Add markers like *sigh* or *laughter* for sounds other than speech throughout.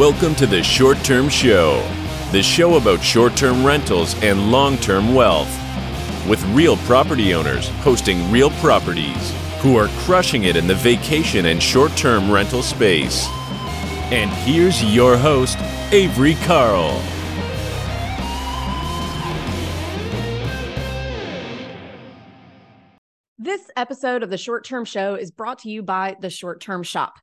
Welcome to the Short Term Show, the show about short term rentals and long term wealth. With real property owners hosting real properties who are crushing it in the vacation and short term rental space. And here's your host, Avery Carl. This episode of the Short Term Show is brought to you by the Short Term Shop.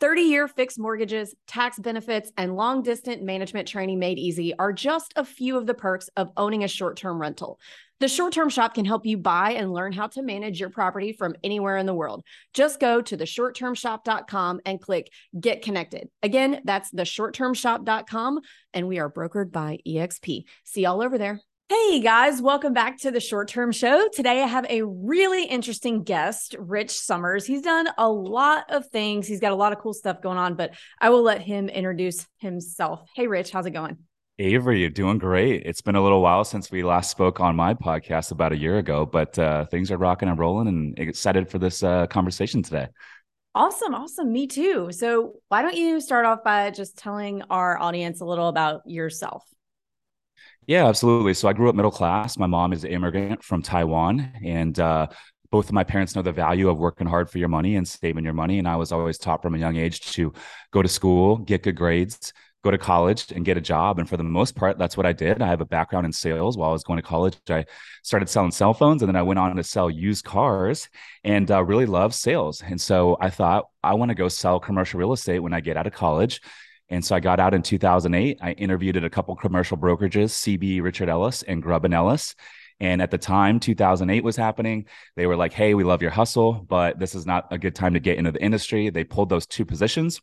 30 year fixed mortgages, tax benefits, and long distance management training made easy are just a few of the perks of owning a short term rental. The short term shop can help you buy and learn how to manage your property from anywhere in the world. Just go to the shorttermshop.com and click get connected. Again, that's the shorttermshop.com, and we are brokered by EXP. See y'all over there. Hey guys, welcome back to the short term show. Today I have a really interesting guest, Rich Somers. He's done a lot of things, he's got a lot of cool stuff going on, but I will let him introduce himself. Hey, Rich, how's it going? Avery, you're doing great. It's been a little while since we last spoke on my podcast about a year ago, but uh, things are rocking and rolling and excited for this uh, conversation today. Awesome. Awesome. Me too. So, why don't you start off by just telling our audience a little about yourself? Yeah, absolutely. So I grew up middle class. My mom is an immigrant from Taiwan, and uh, both of my parents know the value of working hard for your money and saving your money. And I was always taught from a young age to go to school, get good grades, go to college, and get a job. And for the most part, that's what I did. I have a background in sales. While I was going to college, I started selling cell phones, and then I went on to sell used cars, and uh, really love sales. And so I thought I want to go sell commercial real estate when I get out of college and so I got out in 2008. I interviewed at a couple commercial brokerages, CB Richard Ellis and Grubb and Ellis. And at the time, 2008 was happening. They were like, hey, we love your hustle, but this is not a good time to get into the industry. They pulled those two positions.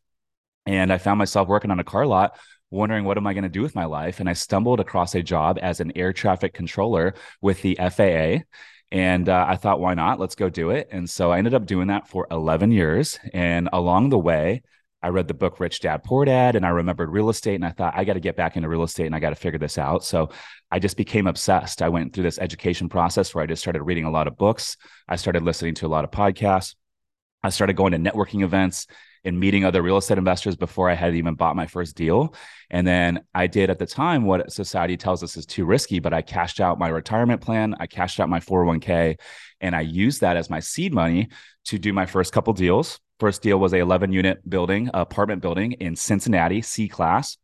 And I found myself working on a car lot, wondering what am I going to do with my life? And I stumbled across a job as an air traffic controller with the FAA. And uh, I thought, why not? Let's go do it. And so I ended up doing that for 11 years. And along the way, I read the book Rich Dad Poor Dad and I remembered real estate and I thought I got to get back into real estate and I got to figure this out. So I just became obsessed. I went through this education process where I just started reading a lot of books. I started listening to a lot of podcasts. I started going to networking events and meeting other real estate investors before I had even bought my first deal. And then I did at the time what society tells us is too risky, but I cashed out my retirement plan, I cashed out my 401k, and I used that as my seed money to do my first couple deals First deal was a 11 unit building, apartment building in Cincinnati, C class.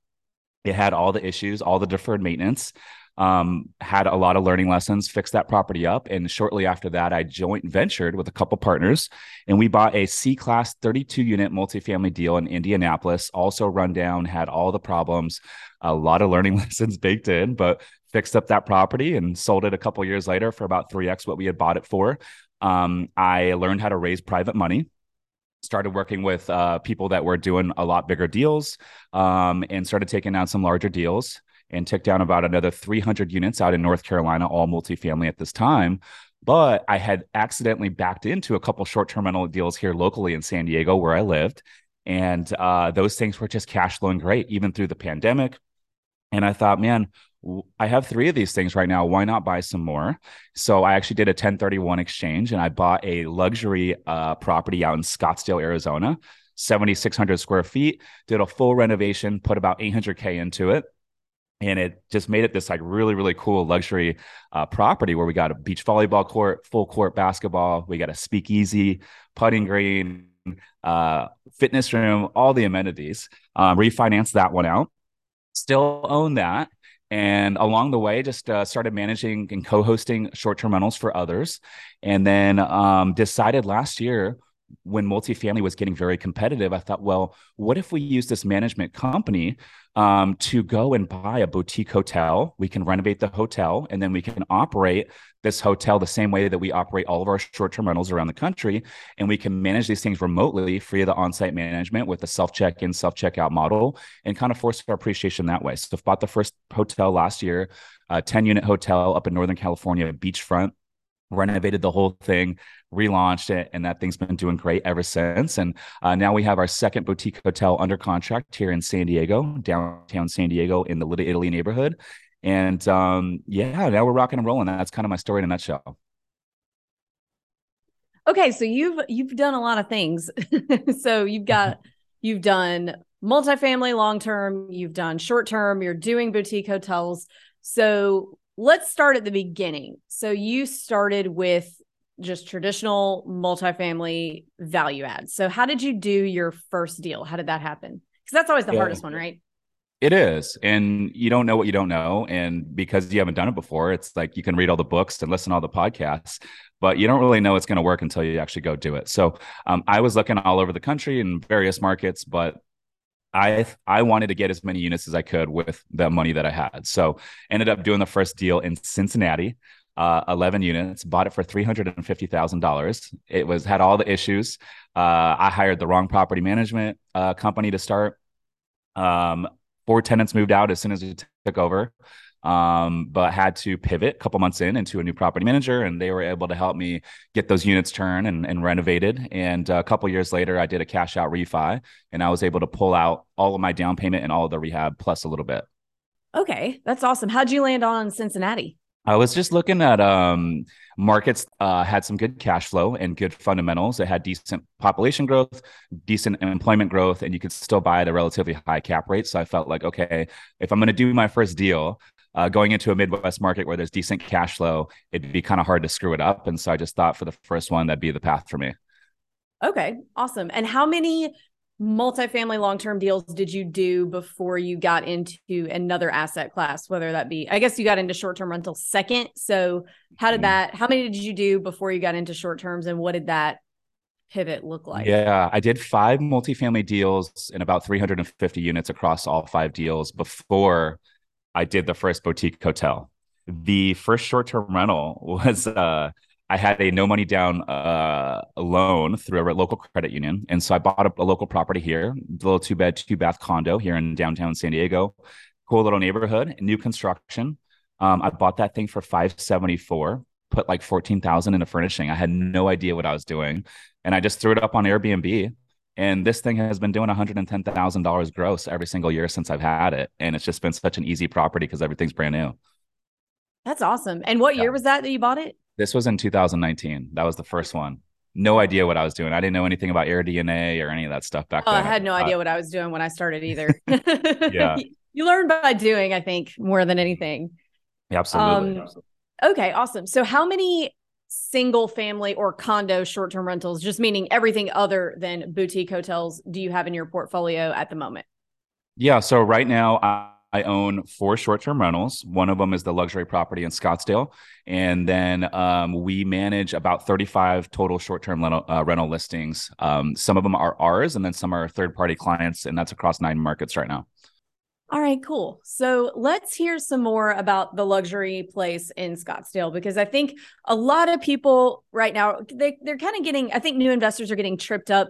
It had all the issues, all the deferred maintenance. Um, had a lot of learning lessons, fixed that property up. And shortly after that, I joint ventured with a couple partners and we bought a C class 32 unit multifamily deal in Indianapolis. Also run down, had all the problems, a lot of learning *laughs* lessons baked in, but fixed up that property and sold it a couple years later for about 3x what we had bought it for. Um, I learned how to raise private money started working with uh, people that were doing a lot bigger deals um, and started taking down some larger deals and took down about another 300 units out in North Carolina, all multifamily at this time. But I had accidentally backed into a couple short term rental deals here locally in San Diego where I lived. And uh, those things were just cash flowing great, even through the pandemic. And I thought, man, I have three of these things right now. Why not buy some more? So I actually did a 1031 exchange and I bought a luxury uh, property out in Scottsdale, Arizona, 7,600 square feet, did a full renovation, put about 800K into it. And it just made it this like really, really cool luxury uh, property where we got a beach volleyball court, full court basketball. We got a speakeasy, putting green, uh, fitness room, all the amenities. Um, refinanced that one out. Still own that and along the way just uh, started managing and co-hosting short-term rentals for others. And then um, decided last year when multifamily was getting very competitive i thought well what if we use this management company um, to go and buy a boutique hotel? We can renovate the hotel and then we can operate this hotel the same way that we operate all of our short-term rentals around the country and we can manage these things remotely free of the on-site management with the self-check-in self-checkout model and kind of force our appreciation that way. So bought the first hotel last year a 10 unit hotel up in northern california beachfront renovated the whole thing relaunched it and that thing's been doing great ever since. And uh, now we have our second boutique hotel under contract here in san diego downtown san diego in the little italy neighborhood and um, yeah, now we're rocking and rolling. That's kind of my story in a nutshell. Okay, so you've you've done a lot of things. *laughs* so you've *laughs* got you've done multifamily long term, you've done short term, you're doing boutique hotels. So let's start at the beginning. So you started with just traditional multifamily value add. So how did you do your first deal? How did that happen? Because that's always the yeah. hardest one, right? It is. And you don't know what you don't know. And because you haven't done it before, it's like you can read all the books and listen to all the podcasts, but you don't really know it's going to work until you actually go do it. So um, I was looking all over the country in various markets, but I I wanted to get as many units as I could with the money that I had. So ended up doing the first deal in Cincinnati. Uh, 11 units, bought it for $350,000. It was had all the issues. Uh, I hired the wrong property management uh, company to start. Um, four tenants moved out as soon as we took over um, but had to pivot a couple months in into a new property manager, and they were able to help me get those units turned and, and renovated. And a couple years later, I did a cash out refi, and I was able to pull out all of my down payment and all of the rehab plus a little bit. Okay, that's awesome. How'd you land on Cincinnati? I was just looking at um, markets uh, had some good cash flow and good fundamentals. It had decent population growth, decent employment growth, and you could still buy at a relatively high cap rate. So I felt like, okay, if I'm going to do my first deal, uh, going into a Midwest market where there's decent cash flow, it'd be kind of hard to screw it up. And so I just thought for the first one, that'd be the path for me. Okay, awesome. And how many multifamily long-term deals did you do before you got into another asset class whether that be i guess you got into short-term rental second. So how did mm-hmm. that how many did you do before you got into short terms and what did that pivot look like? Yeah i did five multifamily deals and about 350 units across all five deals before i did the first boutique hotel. The first short-term rental *laughs* was uh I had a no money down uh, loan through a local credit union. And so I bought a, a local property here, a little two bed, two bath condo here in downtown San Diego. Cool little neighborhood, new construction. Um, I bought that thing for 574, put like 14,000 into furnishing. I had no idea what I was doing. And I just threw it up on Airbnb. And this thing has been doing $110,000 gross every single year since I've had it. And it's just been such an easy property because everything's brand new. That's awesome. And what yeah. year was that that you bought it? This was in 2019. That was the first one. No idea what I was doing. I didn't know anything about AirDNA or any of that stuff back oh, then. I had no uh, idea what I was doing when I started *laughs* either. *laughs* yeah. You learn by doing, I think, more than anything. Yeah, absolutely. Um, okay, awesome. So how many single family or condo short-term rentals, just meaning everything other than boutique hotels, do you have in your portfolio at the moment? Yeah, so right now I own four short-term rentals. One of them is the luxury property in Scottsdale, and then um, we manage about 35 total short-term rental, uh, rental listings. Um, some of them are ours, and then some are third-party clients, and that's across nine markets right now. All right, cool. So let's hear some more about the luxury place in Scottsdale because I think a lot of people right now they they're kind of getting I think new investors are getting tripped up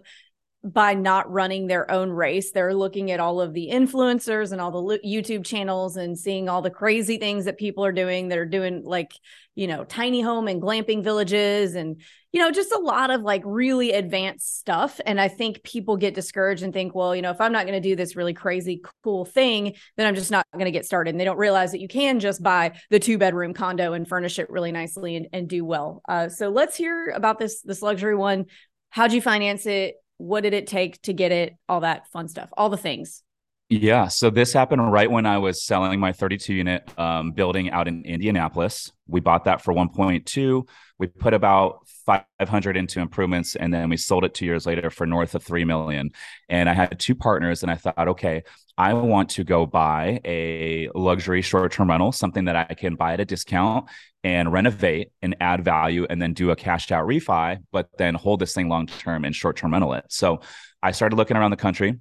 by not running their own race. They're looking at all of the influencers and all the YouTube channels and seeing all the crazy things that people are doing that are doing like, you know, tiny home and glamping villages and, you know, just a lot of like really advanced stuff. And I think people get discouraged and think, well, you know, if I'm not going to do this really crazy cool thing, then I'm just not going to get started. And they don't realize that you can just buy the two bedroom condo and furnish it really nicely and, and do well. Uh, so let's hear about this, this luxury one. How'd you finance it? What did it take to get it all that fun stuff all the things yeah so this happened right when i was selling my 32 unit um, building out in indianapolis. We bought that for 1.2 we put about 500 into improvements and then we sold it two years later for north of 3 million. And i had two partners and i thought okay i want to go buy a luxury short-term rental something that i can buy at a discount and renovate and add value and then do a cash out refi but then hold this thing long term and short-term rental it. So i started looking around the country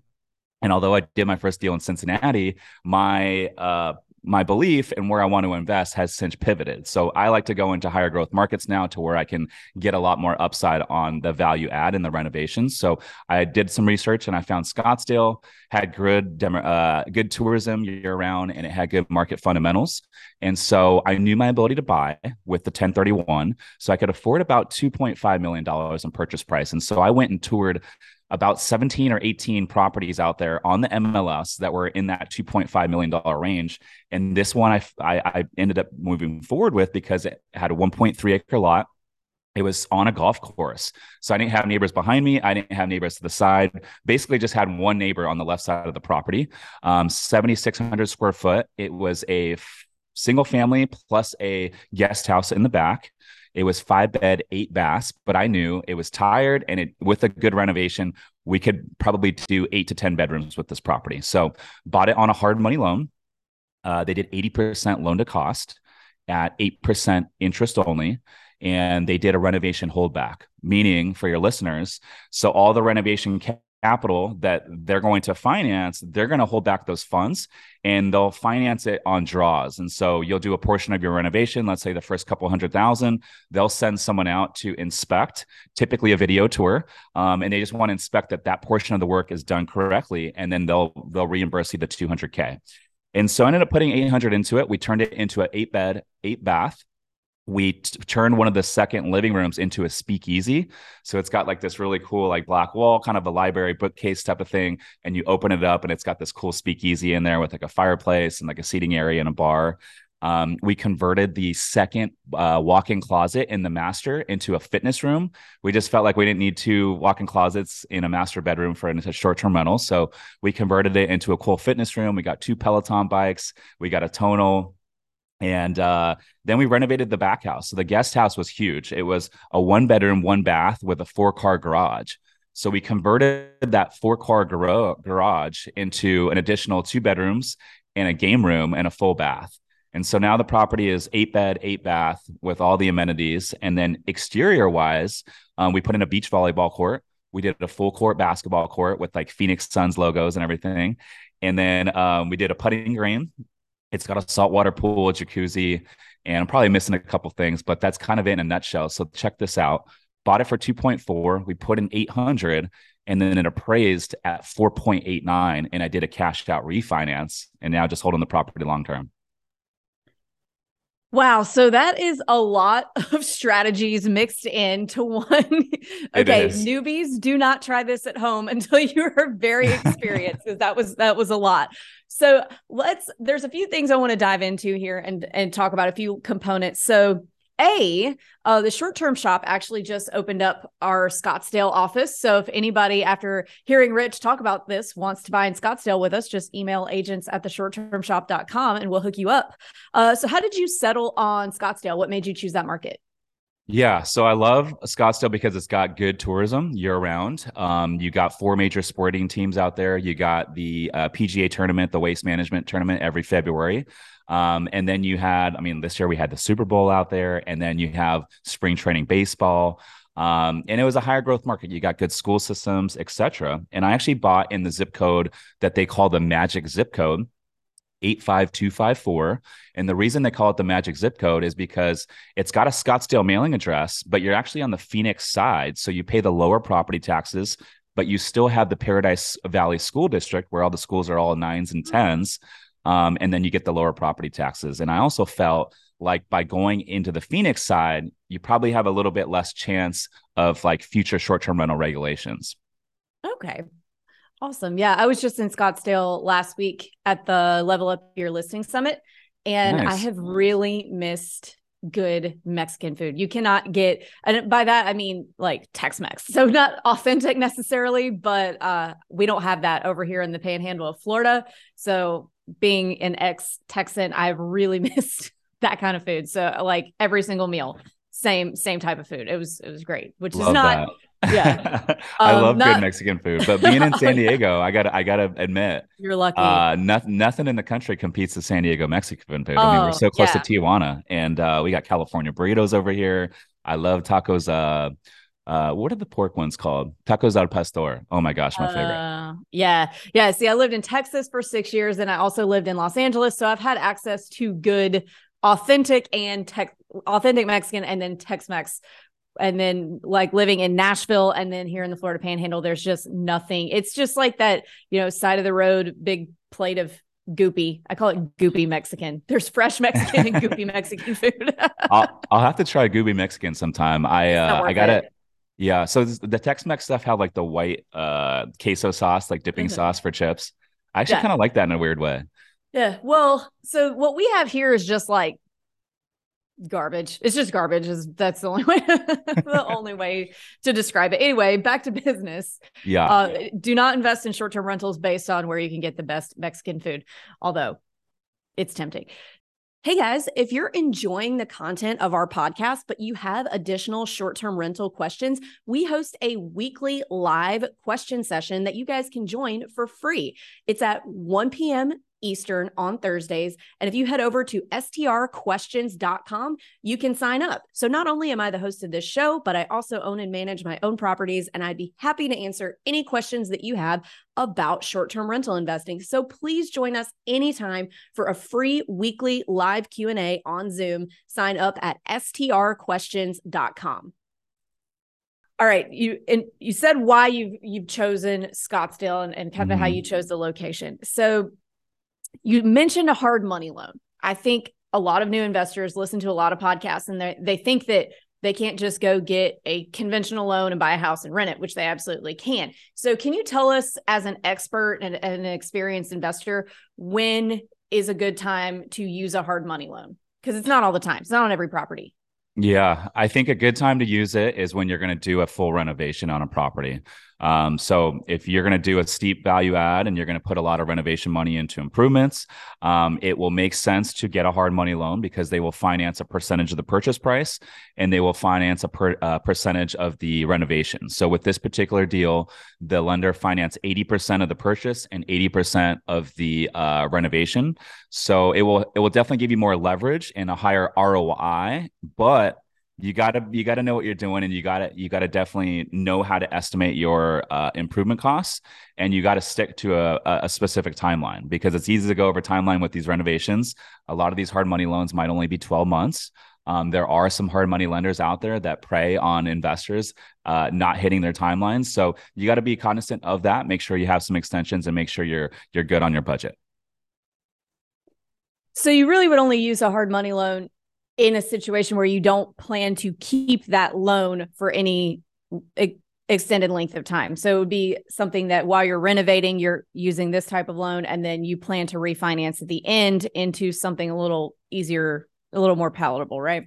and although I did my first deal in Cincinnati, my uh, my belief and where I want to invest has since pivoted. So I like to go into higher growth markets now to where I can get a lot more upside on the value add and the renovations. So I did some research and I found Scottsdale had good demo, uh, good tourism year round and it had good market fundamentals. And so I knew my ability to buy with the 1031. So I could afford about $2.5 million in purchase price. And so I went and toured about 17 or 18 properties out there on the MLS that were in that 2.5 million dollar range. And this one I, I, I ended up moving forward with because it had a 1.3 acre lot. it was on a golf course. So I didn't have neighbors behind me. I didn't have neighbors to the side. Basically, just had one neighbor on the left side of the property. Um, 7,600 square foot. It was a single family plus a guest house in the back. It was five bed, eight baths, but I knew it was tired and it with a good renovation, we could probably do eight to 10 bedrooms with this property. So bought it on a hard money loan. Uh, they did 80% loan to cost at 8% interest only and they did a renovation holdback, meaning for your listeners, so all the renovation capital that they're going to finance, they're going to hold back those funds and they'll finance it on draws. And so you'll do a portion of your renovation, let's say the first couple hundred thousand, they'll send someone out to inspect, typically a video tour, um, and they just want to inspect that that portion of the work is done correctly, and then they'll they'll reimburse you the 200k. And so I ended up putting 800 into it. We turned it into an eight bed, eight bath we t- turned one of the second living rooms into a speakeasy. So it's got like this really cool, like black wall, kind of a library bookcase type of thing. And you open it up and it's got this cool speakeasy in there with like a fireplace and like a seating area and a bar. Um, we converted the second uh, walk-in closet in the master into a fitness room. We just felt like we didn't need two walk-in closets in a master bedroom for a short-term rental, so we converted it into a cool fitness room. We got two Peloton bikes. We got a tonal and uh, then we renovated the back house. So the guest house was huge. It was a one bedroom, one bath with a four car garage. So we converted that four car gar- garage into an additional two bedrooms and a game room and a full bath. And so now the property is eight bed, eight bath with all the amenities. And then exterior wise, um, we put in a beach volleyball court. We did a full court basketball court with like Phoenix Suns logos and everything. And then um, we did a putting green it's got a saltwater pool, a jacuzzi, and I'm probably missing a couple things, but that's kind of it in a nutshell. So check this out. Bought it for 2.4. We put in 800 and then it appraised at 4.89 and I did a cash out refinance and now just holding the property long term. Wow. So that is a lot *laughs* of strategies mixed into *laughs* one. okay. Newbies do not try this at home *laughs* until you are very experienced because that was that was a lot. So let's there's a few things I want to dive into here and and talk about a few components. So a, uh, the short term shop actually just opened up our Scottsdale office. So if anybody, after hearing Rich talk about this, wants to buy in Scottsdale with us, just email agents at the shorttermshop.com and we'll hook you up. Uh, so, how did you settle on Scottsdale? What made you choose that market? Yeah, so I love Scottsdale because it's got good tourism year round. Um, you got four major sporting teams out there. You got the uh, PGA tournament, the Waste Management tournament every February. Um, and then you had, I mean, this year we had the Super Bowl out there, and then you have spring training baseball. Um, and it was a higher growth market. You got good school systems, etc. And I actually bought in the zip code that they call the magic zip code. 85254. And the reason they call it the magic zip code is because it's got a Scottsdale mailing address, but you're actually on the Phoenix side. So you pay the lower property taxes, but you still have the Paradise Valley School District where all the schools are all nines and tens um, and then you get the lower property taxes. And I also felt like by going into the Phoenix side, you probably have a little bit less chance of like future short term rental regulations. Okay. Awesome. Yeah. I was just in Scottsdale last week at the Level Up Your Listing Summit, and nice. I have really missed good Mexican food. You cannot get, and by that I mean like Tex-Mex. So not authentic necessarily, but uh, we don't have that over here in the Panhandle of Florida. So being an ex Texan, I've really *laughs* missed that kind of food. So like every single meal, same same type of food. It was it was great, which Love is not. That. Yeah, *laughs* I um, love not... good Mexican food, but being in *laughs* San Diego, I gotta I gotta admit, you're lucky. Uh, nothing nothing in the country competes with San Diego Mexican food. Oh, I mean, we're oh, so close yeah. to Tijuana, and uh, we got California burritos over here. I love tacos. Uh, uh, what are the pork ones called? Tacos al pastor. Oh my gosh, my favorite. Uh, yeah. Yeah. See, I lived in Texas for six years and I also lived in Los Angeles. So I've had access to good, authentic and tech, authentic Mexican and then Tex Mex. And then like living in Nashville and then here in the Florida panhandle, there's just nothing. It's just like that, you know, side of the road, big plate of goopy. I call it goopy Mexican. There's fresh Mexican and goopy *laughs* Mexican food. *laughs* I'll, I'll have to try goopy Mexican sometime. I uh, I got it. Yeah. So the Tex-Mex stuff had like the white uh queso sauce, like dipping mm-hmm. sauce for chips. I actually yeah. kind of like that in a weird way. Yeah. Well, so what we have here is just like garbage. It's just garbage. Is that's the only *laughs* way the *laughs* only way to describe it. Anyway, back to *laughs* business. Yeah. Uh, do not invest in short-term rentals based on where you can get the best Mexican food, although it's tempting. Hey guys, if you're enjoying the content of our podcast, but you have additional short term rental questions, we host a weekly live question session that you guys can join for free. It's at 1 p.m. Eastern on Thursdays. And if you head over to strquestions.com, you can sign up. So not only am I the host of this show, but I also own and manage my own properties and I'd be happy to answer any questions that you have about short-term rental investing. So please join us anytime for a free weekly live Q&A on Zoom. Sign up at strquestions.com. All right, you and you said why you've you've chosen Scottsdale and, and kind of mm-hmm. how you chose the location. So you mentioned a hard money loan. I think a lot of new investors listen to a lot of podcasts and they they think that they can't just go get a conventional loan and buy a house and rent it, which they absolutely can. So, can you tell us, as an expert and, and an experienced investor, when is a good time to use a hard money loan? Because it's not all the time, it's not on every property. Yeah, I think a good time to use it is when you're going to do a full renovation on a property. Um, so if you're going to do a steep value add and you're going to put a lot of renovation money into improvements, um, it will make sense to get a hard money loan because they will finance a percentage of the purchase price and they will finance a per, uh, percentage of the renovation. So with this particular deal, the lender financed 80% of the purchase and 80% of the uh, renovation. So it will it will definitely give you more leverage and a higher ROI, but you gotta you gotta know what you're doing and you gotta you gotta definitely know how to estimate your uh, improvement costs and you gotta stick to a, a specific timeline because it's easy to go over timeline with these renovations. A lot of these hard money loans might only be 12 months. Um, there are some hard money lenders out there that prey on investors uh, not hitting their timelines. So you got to be cognizant of that. Make sure you have some extensions and make sure you're you're good on your budget. So you really would only use a hard money loan in a situation where you don't plan to keep that loan for any extended length of time. So it would be something that while you're renovating, you're using this type of loan, and then you plan to refinance at the end into something a little easier, a little more palatable, right?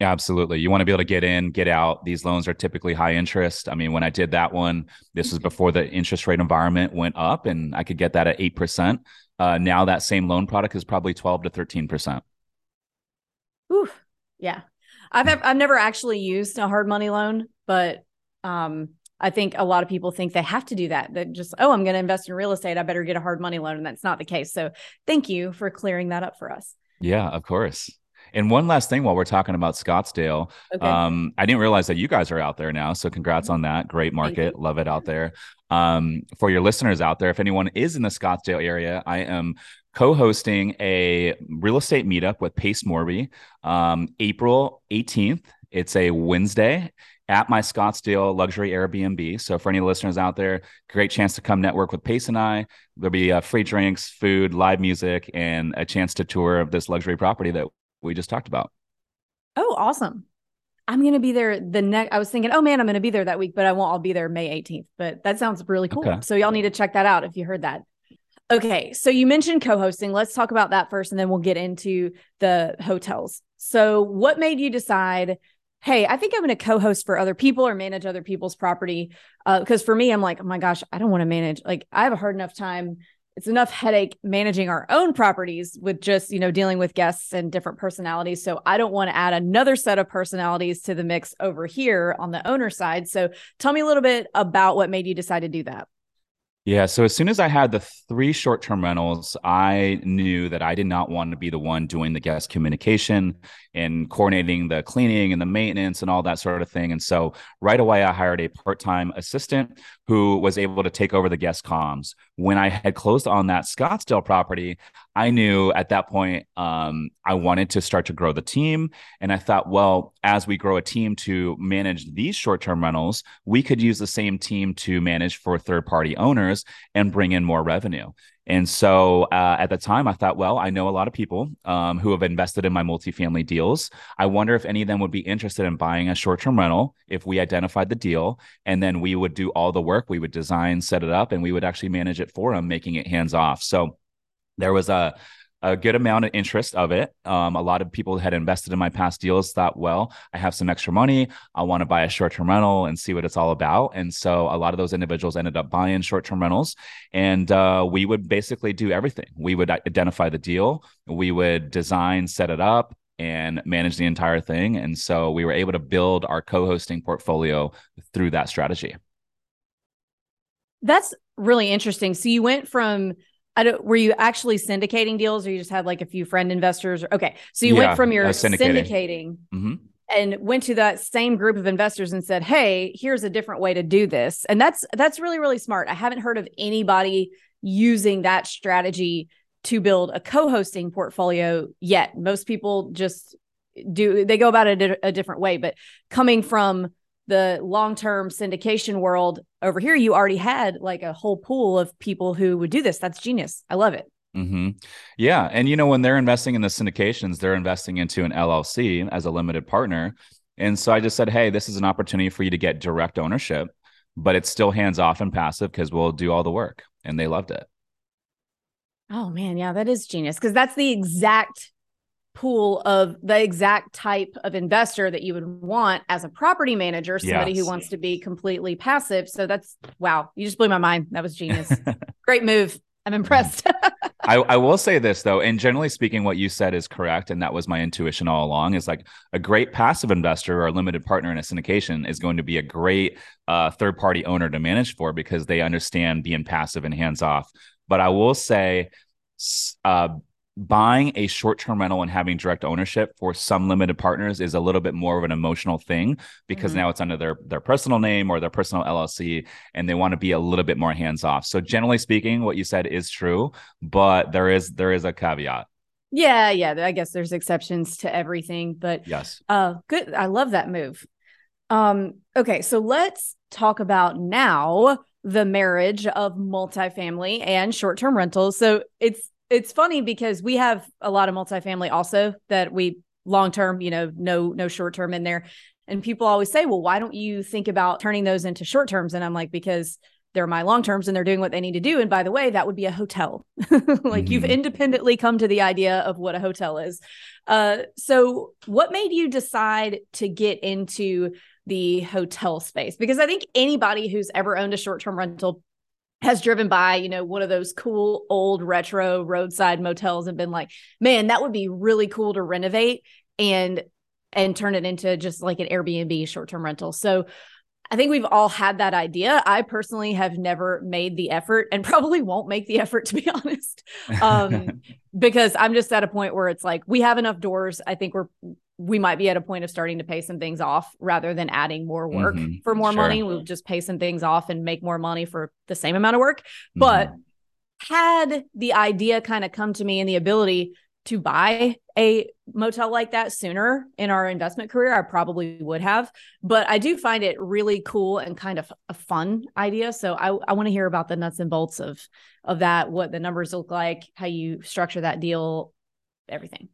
Yeah, absolutely. You want to be able to get in, get out. These loans are typically high interest. I mean, when I did that one, this was before the interest rate environment went up, and I could get that at 8%. Uh, now that same loan product is probably 12 to 13%. Ooh, yeah. I've I've never actually used a hard money loan, but um, I think a lot of people think they have to do that. That just, oh, I'm going to invest in real estate. I better get a hard money loan. And that's not the case. So thank you for clearing that up for us. Yeah, of course. And one last thing while we're talking about Scottsdale, okay. um, I didn't realize that you guys are out there now. So congrats on that. Great market. Love it out there. Um, for your listeners out there, if anyone is in the Scottsdale area, I am co-hosting a real estate meetup with Pace Morby um, April 18th. It's a Wednesday at my Scottsdale luxury Airbnb. So for any listeners out there, great chance to come network with Pace and I. There'll be uh, free drinks, food, live music, and a chance to tour of this luxury property that we just talked about. Oh, awesome. I'm going to be there the next. I was thinking, oh man, I'm going to be there that week, but I won't. I'll be there May 18th. But that sounds really cool. Okay. So y'all need to check that out if you heard that. Okay, so you mentioned co-hosting. Let's talk about that first, and then we'll get into the hotels. So, what made you decide? Hey, I think I'm going to co-host for other people or manage other people's property. Because uh, for me, I'm like, oh my gosh, I don't want to manage. Like, I have a hard enough time. It's enough headache managing our own properties with just you know dealing with guests and different personalities. So I don't want to add another set of personalities to the mix over here on the owner side. So tell me a little bit about what made you decide to do that. Yeah. So as soon as I had the three short term rentals, I knew that I did not want to be the one doing the guest communication and coordinating the cleaning and the maintenance and all that sort of thing. And so right away, I hired a part time assistant who was able to take over the guest comms. When I had closed on that Scottsdale property, I knew at that point um, I wanted to start to grow the team. And I thought, well, as we grow a team to manage these short term rentals, we could use the same team to manage for third party owners and bring in more revenue. And so uh, at the time, I thought, well, I know a lot of people um, who have invested in my multifamily deals. I wonder if any of them would be interested in buying a short term rental if we identified the deal. And then we would do all the work. We would design, set it up, and we would actually manage it for them, making it hands off. So there was a a good amount of interest of it. Um, a lot of people had invested in my past deals, thought, well, I have some extra money. I want to buy a short term rental and see what it's all about. And so a lot of those individuals ended up buying short term rentals. And uh, we would basically do everything. We would identify the deal, we would design, set it up, and manage the entire thing. And so we were able to build our co hosting portfolio through that strategy. That's really interesting. So you went from I don't were you actually syndicating deals or you just had like a few friend investors? Okay. So you yeah, went from your syndicating, syndicating mm-hmm. and went to that same group of investors and said, Hey, here's a different way to do this. And that's that's really, really smart. I haven't heard of anybody using that strategy to build a co-hosting portfolio yet. Most people just do they go about it a, a different way, but coming from the long-term syndication world over here you already had like a whole pool of people who would do this. That's genius. I love it. Mm-hmm. yeah and you know when they're investing in the syndications they're investing into an llc as a limited partner. And so i just said hey this is an opportunity for you to get direct ownership but it's still hands off and passive because we'll do all the work. And they loved it. Oh man. Yeah that is genius because that's the exact pool of the exact type of investor that you would want as a property manager, somebody yes. who wants to be completely passive. So that's wow, you just blew my mind. That was genius. *laughs* Great move. I'm impressed. I, I will say this though, and generally speaking, what you said is correct, and that was my intuition all along. Is like a great passive investor or a limited partner in a syndication is going to be a great uh, third party owner to manage for because they understand being passive and hands off. But I will say, uh, buying a short-term rental and having direct ownership for some limited partners is a little bit more of an emotional thing because mm-hmm. now it's under their their personal name or their personal LLC and they want to be a little bit more hands off. So generally speaking what you said is true, but there is there is a caveat. Yeah, yeah, I guess there's exceptions to everything, but Yes. Uh good. I love that move. Um okay, so let's talk about now the marriage of multifamily and short-term rentals. So it's it's funny because we have a lot of multifamily also that we long term, you know, no no short term in there. And people always say, "Well, why don't you think about turning those into short terms?" And I'm like, "Because they're my long terms and they're doing what they need to do. And by the way, that would be a hotel. *laughs* like mm-hmm. you've independently come to the idea of what a hotel is. Uh, so, what made you decide to get into the hotel space? Because I think anybody who's ever owned a short term rental has driven by, you know, one of those cool old retro roadside motels and been like, man, that would be really cool to renovate and and turn it into just like an Airbnb short-term rental. So I think we've all had that idea. I personally have never made the effort and *laughs* probably won't make the effort to be *laughs* honest. Um, *laughs* because I'm just at a point where it's like we have enough doors. I think we're we might be at a point of starting to pay some things off rather than adding more work mm-hmm. for more sure. money. We'll just pay some things off and make more money for the same amount of work. Mm-hmm. But had the idea kind of come to me and the ability to buy a motel like that sooner in our investment career, I probably would have. But I do find it really cool and kind of a fun idea. So I, I want to hear about the nuts and bolts of of that, what the numbers look like, how you structure that deal, everything.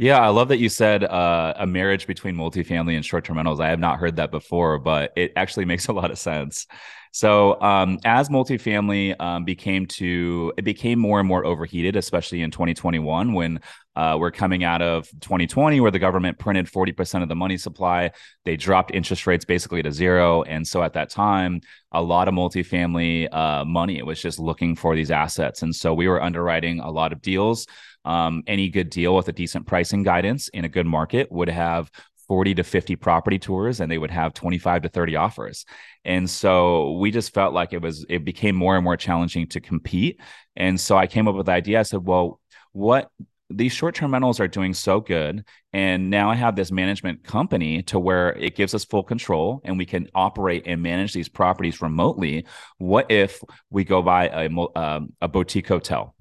Yeah, I love that you said uh, a marriage between multifamily and short term rentals. I have not heard that before, but it actually *laughs* makes a lot of sense. So, um, as multifamily um, became to it became more and more overheated, especially in 2021 when uh, we're coming out of 2020, where the government printed 40% of the money supply. They dropped interest rates basically to zero, and so at that time, a lot of multifamily uh, money was just looking for these assets, and so we were underwriting a lot of deals um, any good deal with a decent pricing guidance in a good market would have 40 to 50 property tours and they would have 25 to 30 offers. And so we just felt like it was it became more and more challenging to compete. And so I came up with the idea. I said, well, what these short-term rentals are doing so good and now i have this management company to where it gives us full control and we can operate and manage these properties remotely what if we go buy a, um, a boutique hotel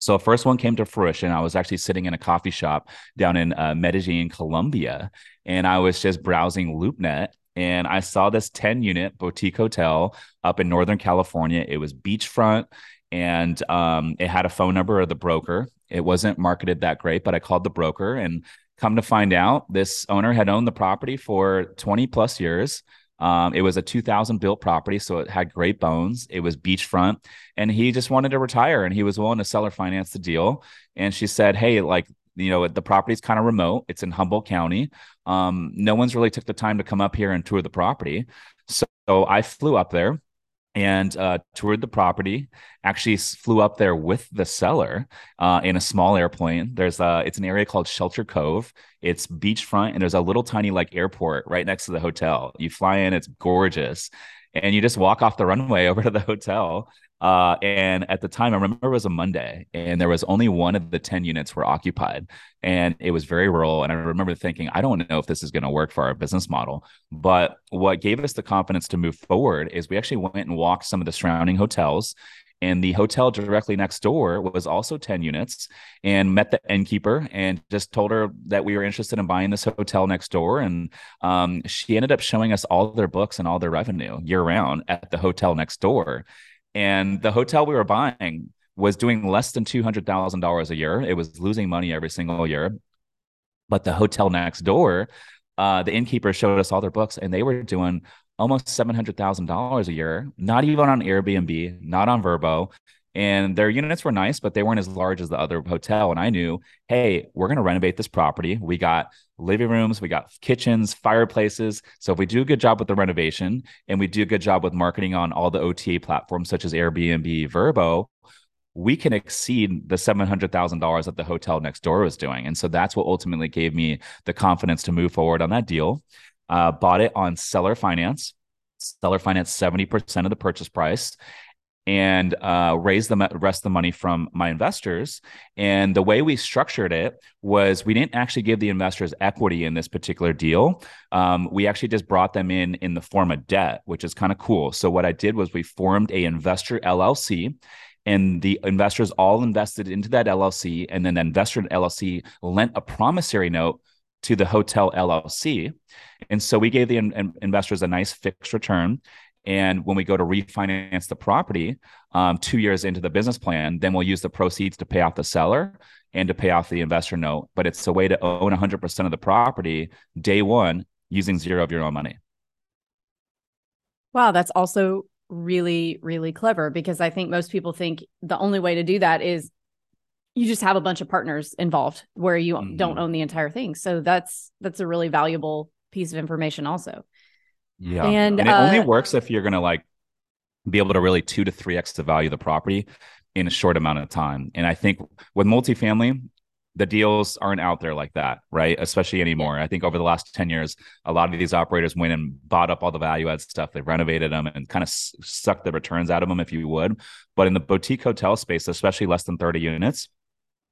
so first one came to fruition. I was actually sitting in a coffee shop down in uh, Medellin, Colombia, and I was just browsing LoopNet and I saw this 10 unit boutique hotel up in Northern California. It was beachfront and um, it had a phone number of the broker. It wasn't marketed that great, but I called the broker and come to find out, this owner had owned the property for 20 plus years. Um, it was a 2000 built property, so it had great bones. It was beachfront, and he just wanted to retire, and he was willing to sell or finance the deal. And she said, "Hey, like you know, the property's kind of remote. It's in Humboldt County. Um, no one's really took the time to come up here and tour the property. So, so I flew up there and uh, toured the property. Actually, flew up there with the seller uh, in a small airplane. There's a, it's an area called Shelter Cove. It's beachfront, and there's a little tiny like airport right next to the hotel. You fly in, it's gorgeous, and you just walk off the runway *laughs* over to the hotel. Uh, and at the time, I remember it was a Monday, and there was only one of the 10 units were occupied. And it was very rural. And I remember thinking, I don't know if this is going to work for our business model. But what gave us the confidence to move forward is we actually went and walked some of the surrounding hotels. And the hotel directly next door was also 10 units and met the innkeeper and just told her that we were interested in buying this hotel next door. And um, she ended up showing us all their books and all their revenue year round at the hotel next door. And the hotel we were buying was doing less than $200,000 a year. It was losing money every single year. But the hotel next door, uh, the innkeeper showed us all their books and they were doing almost $700,000 a year, not even on Airbnb, not on Vrbo. And their units were nice, but they weren't as large as the other hotel. And I knew, hey, we're going to renovate this property. We got living rooms, we got kitchens, fireplaces. So if we do a good job with the renovation and we do a good job with marketing on all the OTA platforms such as Airbnb, Vrbo, we can exceed the $700,000 that the hotel next door was doing. And so that's what ultimately gave me the confidence to move forward on that deal. Uh, bought it on seller finance. Seller finance 70% of the purchase price and uh, raise the rest of the money from my investors. And the way we structured it was we didn't actually give the investors equity in this particular deal. Um, we actually just brought them in in the form of debt, which is kind of cool. So what I did was we formed a investor LLC and the investors all invested into that LLC, and then the investor LLC lent a promissory note to the hotel LLC. And so we gave the in- investors a nice fixed return. And when we go to refinance the property um, two years into the business plan, then we'll use the proceeds to pay off the seller and to pay off the investor note. But it's a way to own 100% of the property day one using zero of your own money. Wow, that's also really, really clever because I think most people think the only way to do that is you just have a bunch of partners involved where you mm-hmm. don't own the entire thing. So that's that's a really valuable piece of information also. Yeah. And, and it uh, only works if you're going to like be able to really two to three X the value of the property in a short amount of time. And I think with multifamily, the deals aren't out there like that, right? Especially anymore. I think over the last 10 years, a lot of these operators went and bought up all the value add stuff. They renovated them and kind of sucked the returns out of them, if you would. But in the boutique hotel space, especially less than 30 units,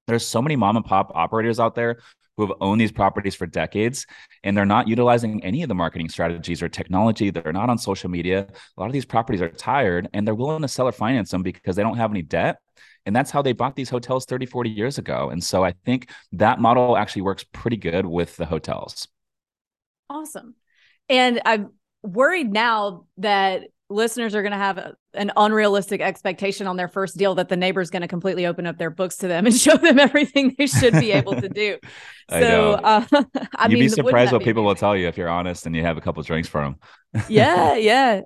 there's so many mom and pop operators out there who have owned these properties for decades and they're not utilizing any of the marketing strategies or technology. They're not on social media. A lot of these properties are tired and they're willing to sell or finance them because they don't have any debt. And that's how they bought these hotels 30, 40 years ago. And so I think that model actually works pretty good with the hotels. Awesome. And I'm worried now that listeners are going to have a, an unrealistic expectation on their first deal that the neighbor's going to completely open up their books to them and *laughs* show them everything they should be able to do. *laughs* so, uh, *laughs* I You'd mean, be surprised what people amazing? will tell you if you're honest and you have a couple drinks for them. yeah, yeah.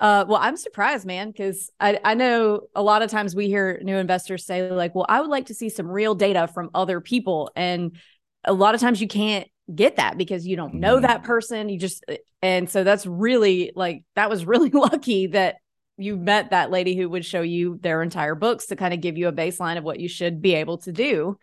Uh, well, I'm surprised, man, because I, I know a lot of times we hear new investors say, like, well, I would like to see some real data from other people. And a lot of times you can't get that because you don't know mm-hmm. that person. You just, uh, and so that's really like, that was really lucky that you met that lady who would show you their entire books to kind of give you a baseline of what you should be able to do.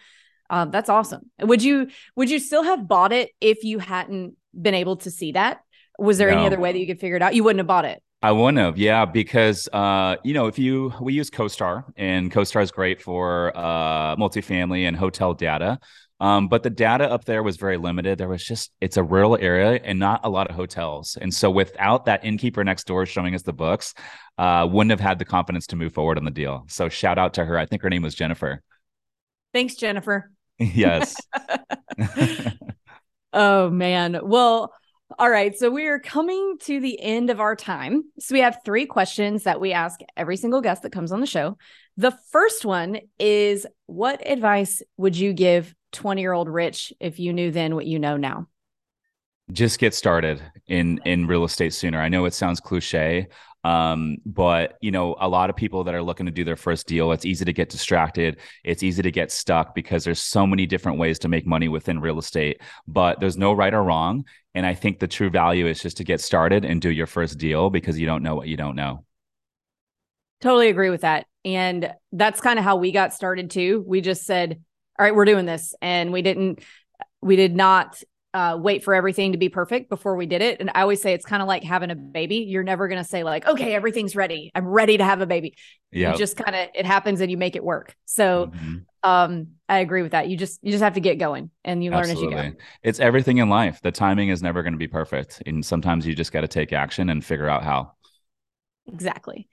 Um, that's awesome. Would you, would you still have bought it if you hadn't been able to see that? Was there no. any other way that you could figure it out? You wouldn't have bought it. I wouldn't have, yeah, because uh, you know, if you we use CoStar and CoStar is great for uh, multifamily and hotel data, um, but the data up there was very limited. There was just it's a rural area and not a lot of hotels, and so without that innkeeper next door showing us the books, uh, wouldn't have had the confidence to move forward on the deal. So shout out to her. I think her name was Jennifer. Thanks, Jennifer. *laughs* yes. *laughs* oh man. Well. All right. So we are coming to the end of our time. So we have three questions that we ask every single guest that comes on the show. The first one is What advice would you give 20 year old Rich if you knew then what you know now? just get started in in real estate sooner. I know it sounds cliche, um, but you know, a lot of people that are looking to do their first deal, it's easy to get distracted. It's easy to get stuck because there's so many different ways to make money within real estate. But there's no right or wrong. And I think the true value is just to get started and do your first deal because you don't know what you don't know. Totally agree with that. And that's kind of how we got started too. We just said, all right, we're doing this. And we didn't, we did not uh, wait for everything to be perfect before we did it. And I always say it's kind of like having a baby. You're never going to say like, okay, everything's ready. I'm ready to have a baby. Yeah. You just kind of, it happens and you make it work. So, mm-hmm. um, I agree with that. You just, you just have to get going and you Absolutely. learn as you go. It's everything in life. The timing is never going to be perfect. And sometimes you just got to take action and figure out how. Exactly.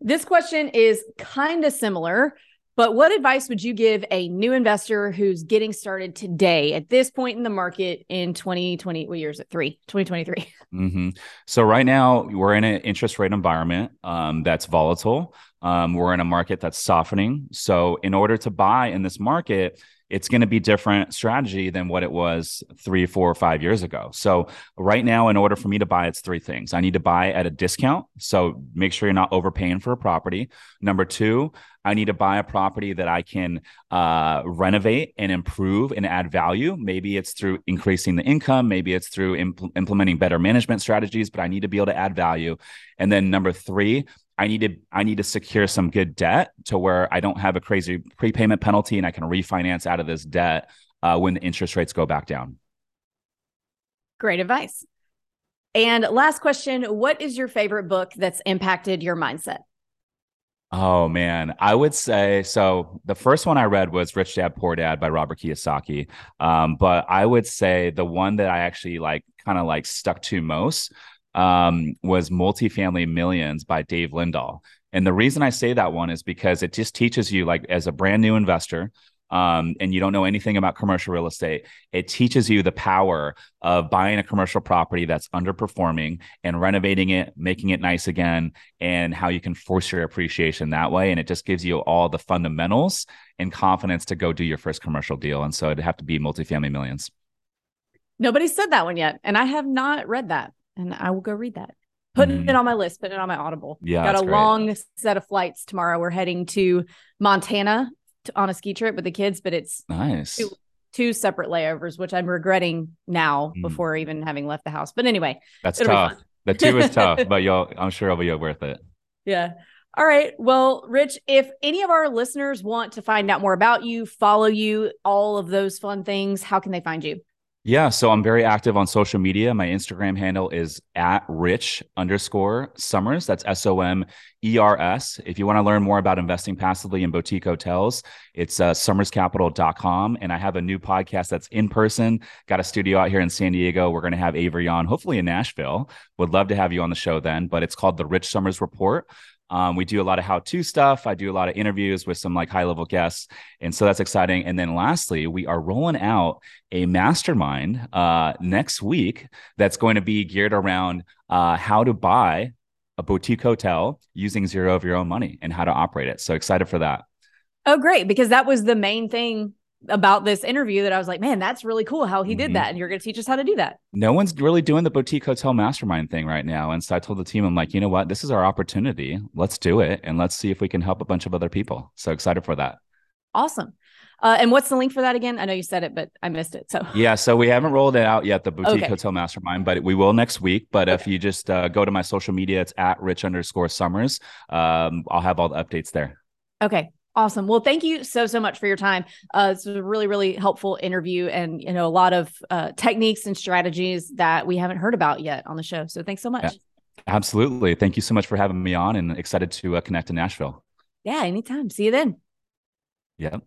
This question is kind of similar, but what advice would you give a new investor who's getting started today at this point in the market in 2020? What year is it? Three, 2023. Mm-hmm. So, right now, we're in an interest rate environment um, that's volatile. Um, we're in a market that's softening. So, in order to buy in this market, it's going to be different strategy than what it was three, four, or five years ago. So right now, in order for me to buy, it's three things. I need to buy at a discount. So make sure you're not overpaying for a property. Number two, I need to buy a property that I can uh, renovate and improve and add value. Maybe it's through increasing the income. Maybe it's through impl- implementing better management strategies, but I need to be able to add value. And then number three, I need to I need to secure some good debt to where I don't have a crazy prepayment penalty and I can refinance out of this debt uh, when the interest rates go back down. Great advice. And last question, what is your favorite book that's impacted your mindset? Oh man, I would say so. The first one I read was Rich Dad Poor Dad by Robert Kiyosaki. Um, but I would say the one that I actually like kind of like stuck to most um, was Multifamily Millions by Dave Lindahl. And the reason I say that one is because it just teaches you, like, as a brand new investor, um, and you don't know anything about commercial real estate, it teaches you the power of buying a commercial property that's underperforming and renovating it, making it nice again, and how you can force your appreciation that way. And it just gives you all the fundamentals and confidence to go do your first commercial deal. And so it'd have to be multifamily millions. Nobody said that one yet. And I have not read that and I will go read that. Putting mm-hmm. it on my list, putting it on my Audible. Yeah, got a great. long set of flights tomorrow. We're heading to Montana to, on a ski trip with the kids, but it's nice. Two, two separate layovers, which I'm regretting now mm. before even having left the house. But anyway, that's tough. The two is tough, but *laughs* y'all, I'm sure it'll be worth it. Yeah. All right. Well, Rich, if any of our listeners want to find out more about you, follow you, all of those fun things, how can they find you? Yeah, so I'm very active on social media. My Instagram handle is at rich underscore somers. That's S O M E R S. If you want to learn more about investing passively in boutique hotels, it's uh, somerscapital.com. And I have a new podcast that's in person. Got a studio out here in San Diego. We're going to have Avery on, hopefully in Nashville. Would love to have you on the show then, but it's called The Rich Somers Report. Um, we do a lot of how to stuff. I do a lot of interviews with some like high level guests. And so that's exciting. And then lastly, we are rolling out a mastermind uh, next week that's going to be geared around uh, how to buy a boutique hotel using zero of your own money and how to operate it. So excited for that. Oh, great. Because that was the main thing about this interview that I was like, man, that's really cool how he did mm-hmm. that. And you're going to teach us how to do that. No one's really doing the boutique hotel mastermind thing right now. And so I told the team, I'm like, you know what? This is our opportunity. Let's do it. And let's see if we can help a bunch of other people. So excited for that. Awesome. Uh, and what's the link for that again? I know you said it, but I missed it. So *laughs* yeah, so we haven't rolled it out yet, the boutique okay. hotel mastermind, but we will next week. But okay. if you just uh, go to my social media, it's at rich underscore somers. Um, I'll have all the updates there. Okay, Awesome. Well, thank you so so much for your time. Uh, it's a really really helpful interview, and you know a lot of uh, techniques and strategies that we haven't heard about yet on the show. So thanks so much. Yeah, absolutely. Thank you so much for having me on, and excited to uh, connect in Nashville. Yeah, anytime. See you then. Yep.